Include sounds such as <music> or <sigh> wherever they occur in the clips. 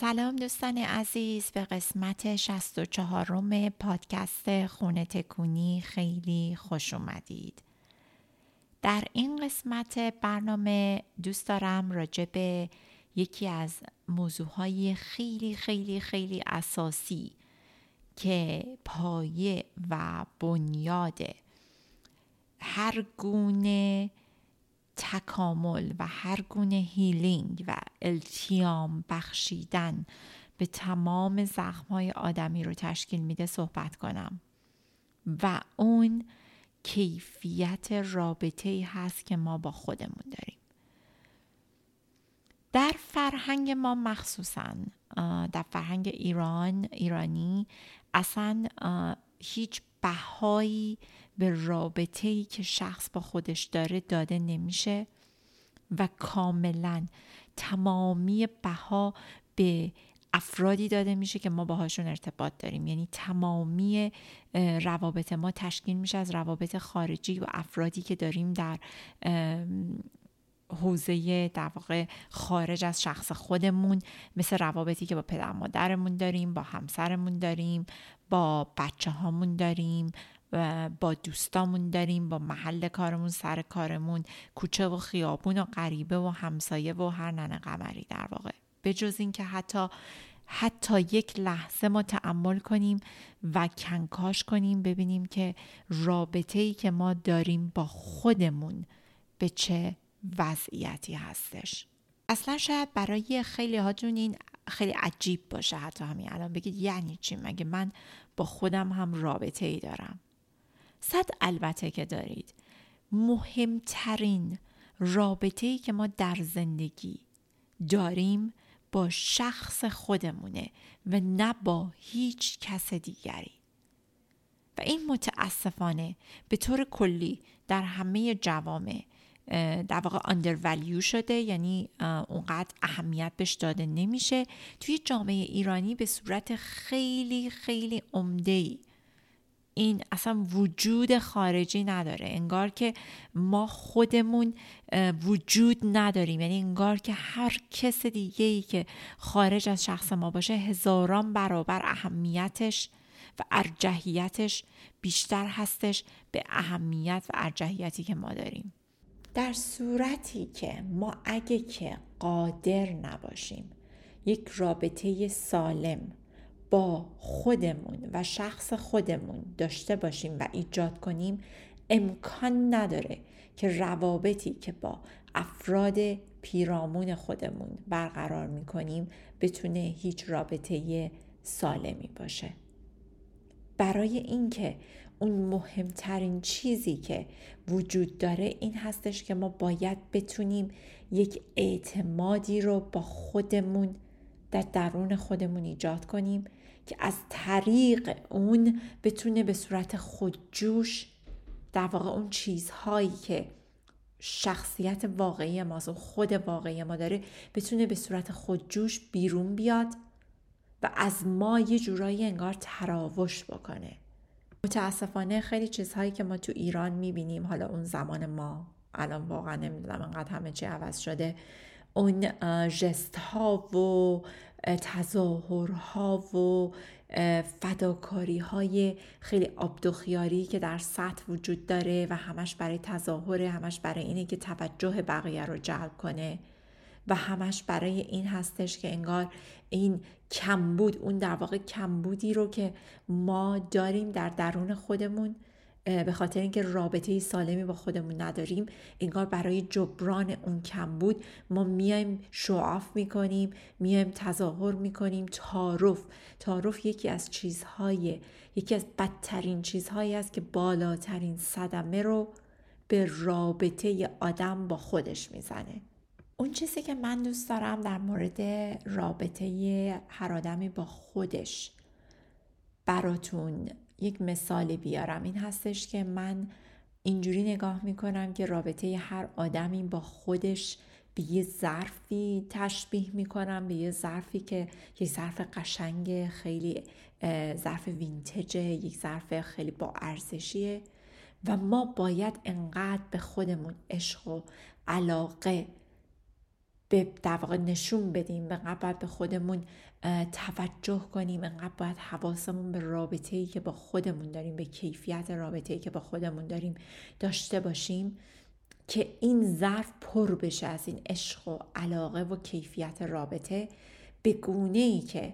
سلام دوستان عزیز به قسمت 64 روم پادکست خونه تکونی خیلی خوش اومدید. در این قسمت برنامه دوست دارم راجع به یکی از موضوعهای خیلی خیلی خیلی اساسی که پایه و بنیاد هر گونه تکامل و هر گونه هیلینگ و التیام بخشیدن به تمام زخمهای آدمی رو تشکیل میده صحبت کنم. و اون کیفیت رابطه هست که ما با خودمون داریم. در فرهنگ ما مخصوصا در فرهنگ ایران ایرانی اصلا هیچ بهایی به رابطه ای که شخص با خودش داره داده نمیشه و کاملا تمامی بها به افرادی داده میشه که ما باهاشون ارتباط داریم. یعنی تمامی روابط ما تشکیل میشه از روابط خارجی و افرادی که داریم در حوزه در واقع خارج از شخص خودمون. مثل روابطی که با پدر مادرمون داریم با همسرمون داریم با بچه هامون داریم با دوستامون داریم با محل کارمون سر کارمون کوچه و خیابون و غریبه و همسایه و هر ننه قمری در واقع. به جز اینکه حتی حتی یک لحظه ما تعمل کنیم و کنکاش کنیم ببینیم که رابطه ای که ما داریم با خودمون به چه وضعیتی هستش. اصلا شاید برای خیلی هاتون این خیلی عجیب باشه حتی همین الان بگید یعنی چی؟ مگه من با خودم هم رابطه ای دارم؟ صد البته که دارید. مهمترین رابطه ای که ما در زندگی داریم با شخص خودمونه و نه با هیچ کس دیگری. و این متاسفانه به طور کلی در همه جوامع در واقع اندرولیو شده یعنی اونقدر اهمیت بهش داده نمیشه. توی جامعه ایرانی به صورت خیلی خیلی عمده ای این اصلا وجود خارجی نداره. انگار که ما خودمون وجود نداریم. یعنی انگار که هر کس دیگه ای که خارج از شخص ما باشه هزاران برابر اهمیتش و ارجحیتش بیشتر هستش به اهمیت و ارجحیتی که ما داریم. در صورتی که ما اگه که قادر نباشیم یک رابطه سالم با خودمون و شخص خودمون داشته باشیم و ایجاد کنیم امکان نداره که روابطی که با افراد پیرامون خودمون برقرار می‌کنیم بتونه هیچ رابطه سالمی باشه. برای اینکه اون مهمترین چیزی که وجود داره این هستش که ما باید بتونیم یک اعتمادی رو با خودمون در درون خودمون ایجاد کنیم که از طریق اون بتونه به صورت خودجوش در واقع اون چیزهایی که شخصیت واقعی ما و خود واقعی ما داره بتونه به صورت خودجوش بیرون بیاد و از ما یه جورایی انگار تراوش بکنه. متاسفانه خیلی چیزهایی که ما تو ایران می‌بینیم حالا اون زمان ما الان واقعا نمی‌دونم انقدر همه چی عوض شده اون جست ها و تظاهرها و فداکاری های آبدوخیاری آبدوخیاری که در سطح وجود داره و همش برای تظاهره همش برای اینه که توجه بقیه رو جلب کنه. و همش برای این هستش که انگار این کمبود اون در واقع کمبودی رو که ما داریم در درون خودمون به خاطر اینکه رابطه سالمی با خودمون نداریم انگار برای جبران اون کم بود. ما میایم شعاف می‌کنیم میایم تظاهر می‌کنیم. تعارف تعارف یکی از چیزهای یکی از بدترین چیزهایی است که بالاترین صدمه رو به رابطه آدم با خودش می‌زنه. اون چیزی که من دوست دارم در مورد رابطه هر آدمی با خودش براتون یک مثالی بیارم. این هستش که من اینجوری نگاه می‌کنم که رابطه هر آدمی با خودش به یه ظرفی تشبیه می‌کنم به یه ظرفی که یک ظرف قشنگ خیلی ظرف وینتجه یک ظرف خیلی با ارزشیه. و ما باید انقدر به خودمون عشق و علاقه به در واقع نشون بدیم انقدر باید به خودمون توجه کنیم انقدر باید حواسمون به رابطه ای که با خودمون داریم به کیفیت رابطه ای که با خودمون داریم داشته باشیم که این ظرف پر بشه از این عشق و علاقه و کیفیت رابطه. به گونه ای که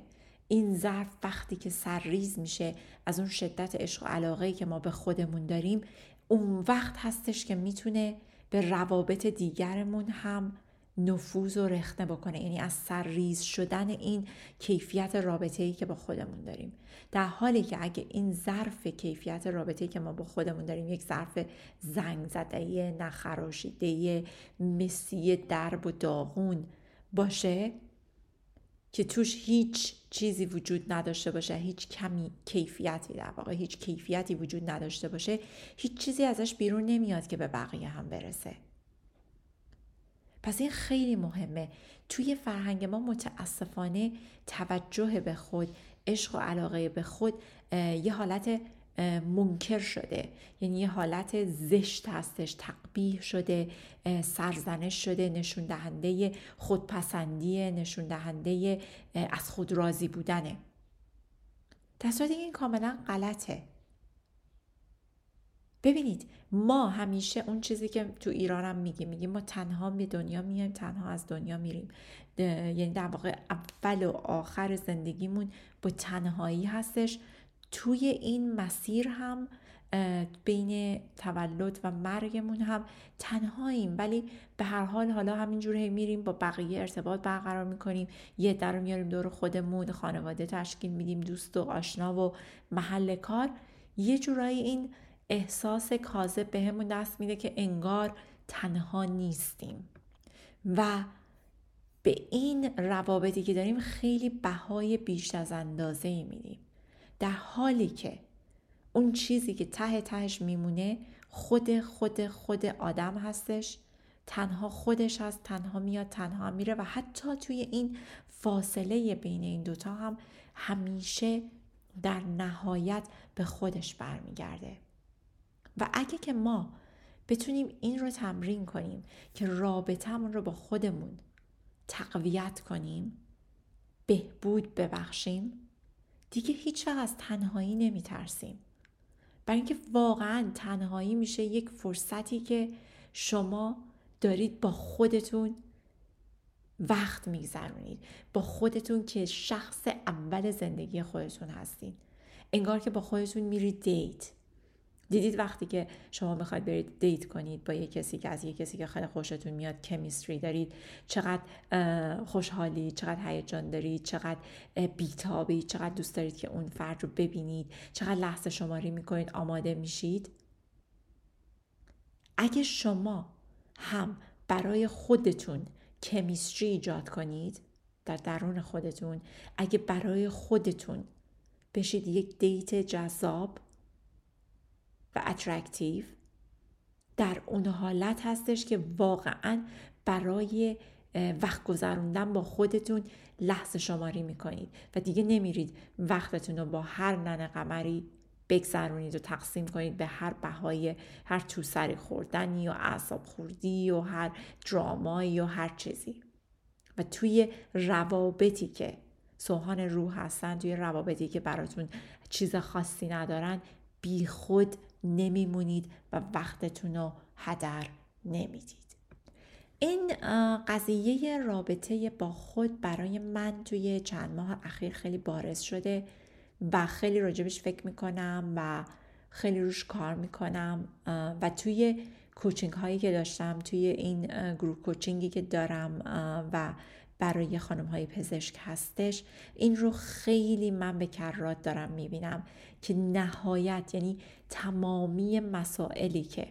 این ظرف وقتی که سرریز میشه از اون شدت عشق و علاقه ای که ما به خودمون داریم اون وقت هستش که می‌تونه به روابط دیگرمون هم نفوذ و رخنه بکنه. یعنی از سرریز شدن این کیفیت رابطه ای که با خودمون داریم. در حالی که اگه این ظرف کیفیت رابطه ای که ما با خودمون داریم یک ظرف زنگ زده نخراشیده مسی درب و داغون باشه که توش هیچ چیزی وجود نداشته باشه هیچ کمی کیفیتی در واقع هیچ کیفیتی وجود نداشته باشه هیچ چیزی ازش بیرون نمیاد که به بقیه هم برسه. پس این خیلی مهمه. توی فرهنگ ما متاسفانه توجه به خود عشق و علاقه به خود یه حالت منکر شده. یعنی یه حالت زشت هستش تقبیح شده سرزنش شده نشون دهنده خودپسندی نشون دهنده از خود راضی بودنه. در این کاملا غلطه. ببینید ما همیشه اون چیزی که تو ایرانم میگیم میگیم ما تنها به دنیا میایم تنها از دنیا میریم. یعنی در واقع اول و آخر زندگیمون با تنهایی هستش. توی این مسیر هم بین تولد و مرگمون هم تنهاییم. ولی به هر حال حالا همینجور میریم با بقیه ارتباط برقرار می‌کنیم. یه در رو میاریم دور خودمون خانواده تشکیل میدیم دوست و آشنا و محل کار. یه جورایی این احساس کاذب بهمون دست میده که انگار تنها نیستیم. و به این روابطی که داریم خیلی بهای بیش از اندازه ای میدیم. در حالی که اون چیزی که ته تهش میمونه خود خود خود آدم هستش تنها خودش هست تنها میاد تنها میره و حتی توی این فاصله بین این دوتا هم همیشه در نهایت به خودش برمیگرده. و اگه که ما بتونیم این رو تمرین کنیم که رابطمون رو با خودمون تقویت کنیم بهبود ببخشیم دیگه هیچ وقت از تنهایی نمی ترسیم برای اینکه واقعا تنهایی میشه یک فرصتی که شما دارید با خودتون وقت میگذرونید. با خودتون که شخص اول زندگی خودتون هستین. انگار که با خودتون میرید دیت. دیدید وقتی که شما می‌خواید برید دیت کنید با یه کسی که از یه کسی که خیلی خوشتون میاد کمیستری دارید چقدر خوشحالی چقدر هیجان دارید چقدر بیتابی چقدر دوست دارید که اون فرد رو ببینید چقدر لحظه شماری می‌کنید آماده میشید؟ اگه شما هم برای خودتون chemistry ایجاد کنید در درون خودتون اگه برای خودتون بشید یک date جذاب و attractive در اون حالت هستش که واقعا برای وقت گذروندن با خودتون لحظه شماری می‌کنید و دیگه نمیرید وقتتون رو با هر نن قمری بگذرونید و تقسیم کنید به هر بهای هر توسری خوردنی و اعصاب خوردی و هر درامایی و هر چیزی. و توی روابطی که سوهان روح هستن توی روابطی که براتون چیز خاصی ندارن بی خود نمیمونید و وقتتون رو هدر نمی‌دید. این قضیه رابطه با خود برای من توی چند ماه اخیر خیلی بارز شده و خیلی راجبش فکر می‌کنم و خیلی روش کار می‌کنم و توی کوچینگ هایی که داشتم توی این گروپ کوچینگی که دارم و برای خانم های پزشک هستش این رو خیلی من به کرات دارم می‌بینم. که نهایت یعنی تمامی مسائلی که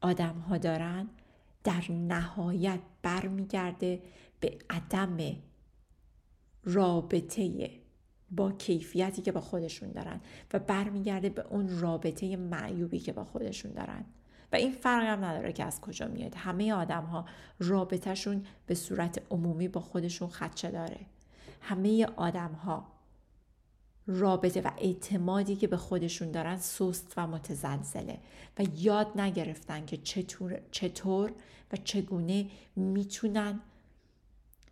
آدم ها دارن در نهایت برمیگرده به عدم رابطه با کیفیتی که با خودشون دارن و برمیگرده به اون رابطه معیوبی که با خودشون دارن. و این فرق هم نداره که از کجا میاد. همه آدم ها رابطهشون به صورت عمومی با خودشون خدشه داره. همه آدم ها رابطه و اعتمادی که به خودشون دارن سست و متزلزله و یاد نگرفتن که چطور, چطور و چگونه می‌تونن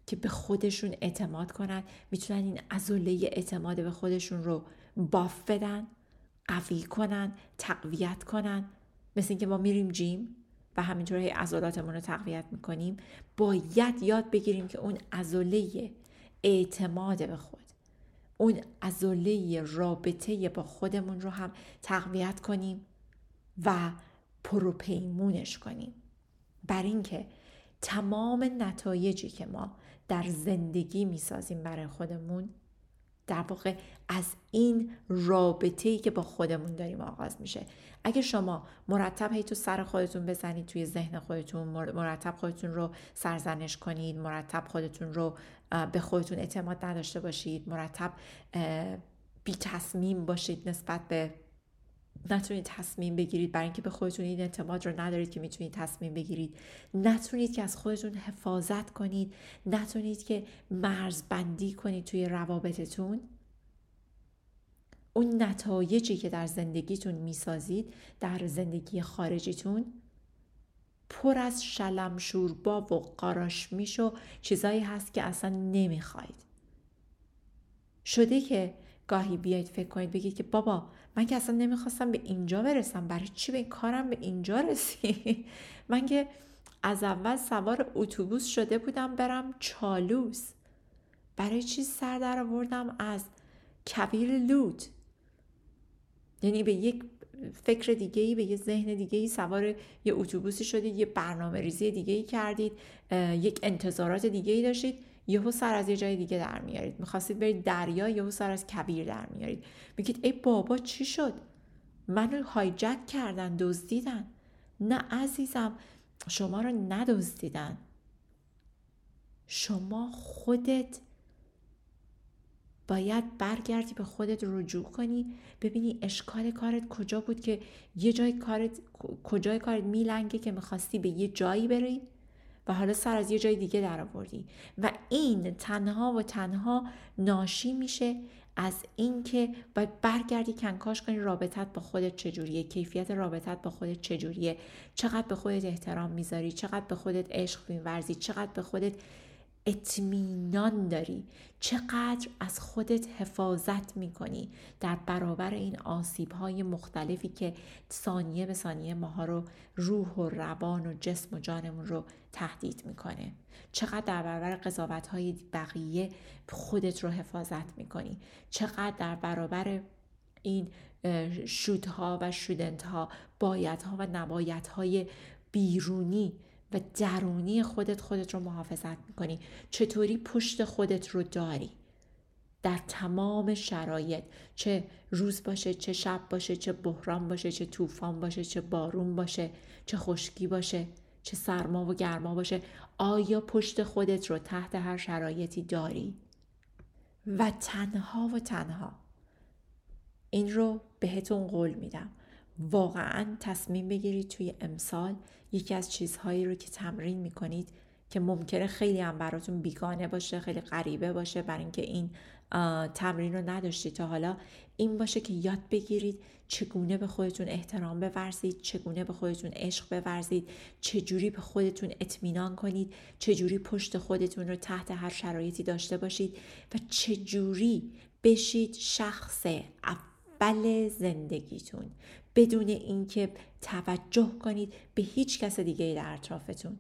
که به خودشون اعتماد کنن می‌تونن این ازوله اعتماد به خودشون رو باف بدن قوی کنن تقویت کنن. مثل اینکه ما میریم جیم و همینطور هی عضلاتمون رو تقویت می‌کنیم باید یاد بگیریم که اون عضله اعتماد به خود اون ازوله رابطه با خودمون رو هم تقویت کنیم و پروپیمونش کنیم. بر اینکه تمام نتایجی که ما در زندگی می‌سازیم برای خودمون در واقع از این رابطه ای که با خودمون داریم آغاز میشه. اگه شما مرتب هی تو سر خودتون بزنید توی ذهن خودتون مرتب خودتون رو سرزنش کنید مرتب خودتون رو به خودتون اعتماد نداشته باشید مرتب بی تصمیم باشید نسبت به نتونید تصمیم بگیرید. برای اینکه به خودتون این اعتماد رو ندارید که می‌تونید تصمیم بگیرید. نتونید که از خودتون حفاظت کنید. نتونید که مرزبندی کنید توی روابطتون. اون نتایجی که در زندگیتون می‌سازید در زندگی خارجیتون پر از شلم شوربا و قاراشمیش و چیزایی هست که اصلا نمی‌خواید شده که گاهی بیاید فکر کنید بگید که بابا من که اصلا نمی‌خواستم به اینجا برسم. برای چی به کارم به اینجا رسید <laughs> من که از اول سوار اتوبوس شده بودم برم چالوس. برای چی سر در آوردم از کبیر لوت؟ یعنی به یک فکر دیگه ای به یه ذهن دیگه ای سوار یه اتوبوسی شدید یه برنامه ریزی دیگه ای کردید یک انتظارات دیگه ای داشتید. یهو سر از یه جای دیگه در میارید. می‌خواستید برید دریا یهو سر از کبیر در میارید. میگید ای بابا چی شد؟ منو هایجک کردن دزدیدن. نه عزیزم شما رو ندزدیدن. شما خودت باید برگردی به خودت رجوع کنی. ببینی اشکال کارت کجا بود که یه جای کارت کجای کارت میلنگه که می‌خواستی به یه جایی بری. و حالا سر از یه جای دیگه در آوردی. و این تنها و تنها ناشی میشه از اینکه باید برگردی کنکاش کنی رابطت با خودت چجوریه کیفیت رابطت با خودت چجوریه چقدر به خودت احترام می‌ذاری چقدر به خودت عشق میورزی چقدر به خودت اطمینان داری. چقدر از خودت حفاظت می‌کنی در برابر این آسیب های مختلفی که ثانیه به ثانیه ماها رو روح و روان و جسم و جانمون رو تهدید می‌کنه. چقدر در برابر قضاوت های بقیه خودت رو حفاظت می‌کنی. چقدر در برابر این شودها و شودنت ها باید ها و نبایت های بیرونی و درونی خودت خودت رو محافظت می‌کنی. چطوری پشت خودت رو داری؟ در تمام شرایط. چه روز باشه چه شب باشه چه بحران باشه چه طوفان باشه چه بارون باشه چه خشکی باشه چه سرما و گرما باشه. آیا پشت خودت رو تحت هر شرایطی داری؟ و تنها و تنها. این رو بهتون قول میدم. واقعا تصمیم بگیرید توی امسال یکی از چیزهایی رو که تمرین می‌کنید که ممکنه خیلی هم براتون بیگانه باشه خیلی غریبه باشه برای اینکه این تمرین رو نداشتید تا حالا این باشه که یاد بگیرید چگونه به خودتون احترام بورزید چگونه به خودتون عشق بورزید چجوری به خودتون اطمینان کنید چجوری پشت خودتون رو تحت هر شرایطی داشته باشید و چجوری بشید شخص اول زندگیتون بدون اینکه توجه کنید به هیچ کس دیگه در اطرافتون.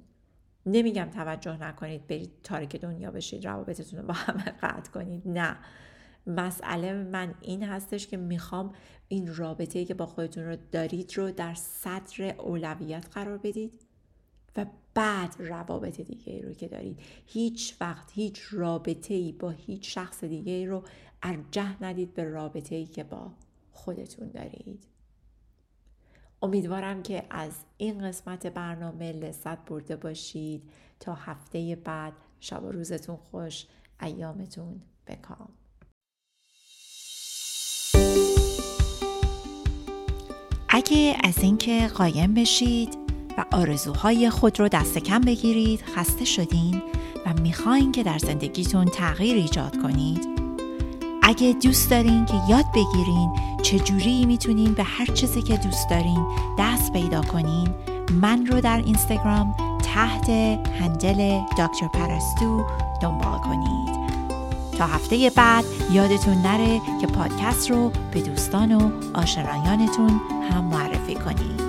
نمیگم توجه نکنید برید تاریک دنیا بشید روابطتون رو با همه قطع کنید. نه. مسئله من این هستش که می‌خوام این رابطه که با خودتون رو دارید رو در صدر اولویت قرار بدید و بعد روابط دیگه ای رو که دارید. هیچ وقت هیچ رابطه ای با هیچ شخص دیگه ای رو ارجح ندید به رابطه ای که با خودتون دارید. امیدوارم که از این قسمت برنامه لذت برده باشید. تا هفته بعد شب و روزتون خوش ایامتون بکام. اگه از اینکه قایم بشید و آرزوهای خود رو دست کم بگیرید خسته شدین و می‌خواین که در زندگیتون تغییر ایجاد کنید اگه دوست دارین که یاد بگیرین چجوری می‌تونین به هر چیزی که دوست دارین دست پیدا کنین من رو در اینستاگرام تحت هندل دکتر پرستو دنبال کنید. تا هفته بعد یادتون نره که پادکست رو به دوستان و آشنایانتون هم معرفی کنید.